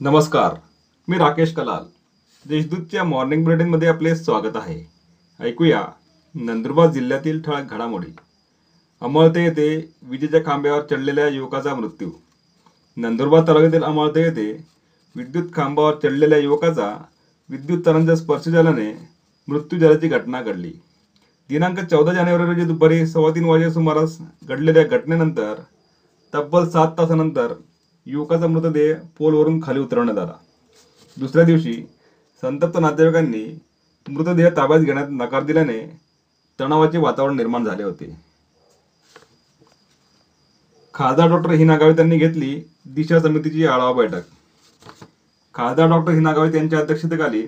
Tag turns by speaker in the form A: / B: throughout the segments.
A: नमस्कार मी राकेश कलाल. देशदूतच्या मॉर्निंग बुलेटिनमध्ये आपले स्वागत आहे. ऐकूया नंदुरबार जिल्ह्यातील ठळक घडामोडी. अमळते येथे विजेच्या खांब्यावर चढलेल्या युवकाचा मृत्यू. नंदुरबार तालुक्यातील अमळते येथे विद्युत खांबावर चढलेल्या युवकाचा विद्युत तारांचा स्पर्श झाल्याने मृत्यू झाल्याची घटना घडली. दिनांक चौदा जानेवारी रोजी दुपारी सव्वा तीन वाजे सुमारास घडलेल्या घटनेनंतर तब्बल सात तासानंतर युवकाचा मृतदेह पोलवरून खाली उतरवण्यात आला. दुसऱ्या दिवशी संतप्त नातेवाईकांनी मृतदेह ताब्यात घेण्यात नकार दिल्याने तणावाचे वातावरण निर्माण झाले होते. खासदार डॉक्टर हिना गावित यांनी घेतली दिशा समितीची आढावा बैठक. खासदार डॉक्टर हिना गावित यांच्या अध्यक्षतेखाली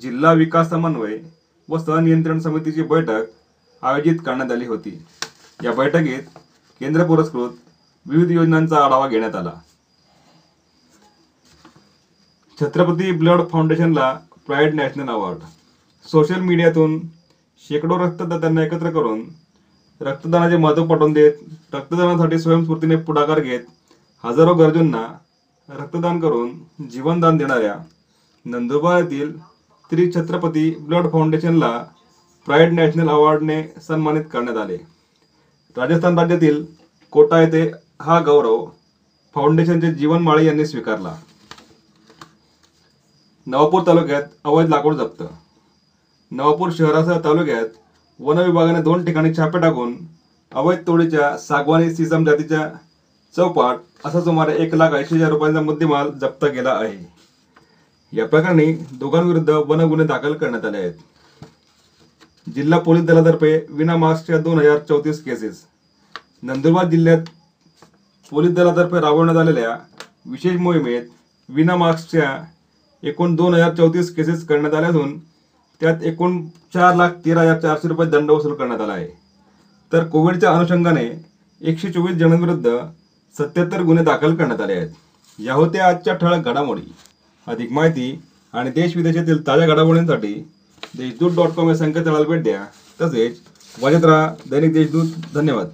A: जिल्हा विकास समन्वय व सनियंत्रण समितीची बैठक आयोजित करण्यात आली होती. या बैठकीत केंद्र पुरस्कृत विविध योजनांचा आढावा घेण्यात आला. छत्रपती ब्लड फाउंडेशनला प्राईड नॅशनल अवॉर्ड. सोशल मीडियातून शेकडो रक्तदात्यांना एकत्र करून रक्तदानाचे महत्त्व पटवून देत रक्तदानासाठी स्वयंस्फूर्तीने पुढाकार घेत हजारो गरजूंना रक्तदान करून जीवनदान देणाऱ्या नंदुरबार येथील श्री छत्रपती ब्लड फाउंडेशनला प्राईड नॅशनल अवॉर्डने सन्मानित करण्यात आले. राजस्थान राज्यातील कोटा येथे हा गौरव फाउंडेशनचे जीवन माळी यांनी स्वीकारला. नवापूर तालुक्यात अवैध लाकूड जप्त. नवापूर शहरासह तालुक्यात वन विभागाने दोन ठिकाणी छापे टाकून अवैध तोडीच्या सागवानी सिसम जातीच्या चौपाट असा सुमारे एक लाख ऐंशी हजार रुपयांचा मुद्देमाल जप्त केला आहे. या प्रकरणी दोघांविरुद्ध वन गुन्हे दाखल करण्यात आले आहेत. जिल्हा पोलीस दलातर्फे विना मास्कच्या दोन हजार चौतीस केसेस. नंदुरबार जिल्ह्यात पोलीस दलातर्फे राबवण्यात आलेल्या विशेष मोहिमेत विना मास्कच्या एकूण दोन हजार चौतीस केसेस करण्यात आल्या असून त्यात एकूण चार लाख तेरा हजार चारशे रुपये दंड वसूल करण्यात आला आहे. तर कोविडच्या अनुषंगाने एकशे चोवीस जणांविरुद्ध सत्याहत्तर गुन्हे दाखल करण्यात आले आहेत. या होत्या आजच्या ठळक घडामोडी. अधिक माहिती आणि देश विदेशातील ताज्या घडामोडींसाठी देशदूत डॉट कॉम या संकेतस्थळाला भेट द्या. तसेच वाजत राहा दैनिक देशदूत. धन्यवाद.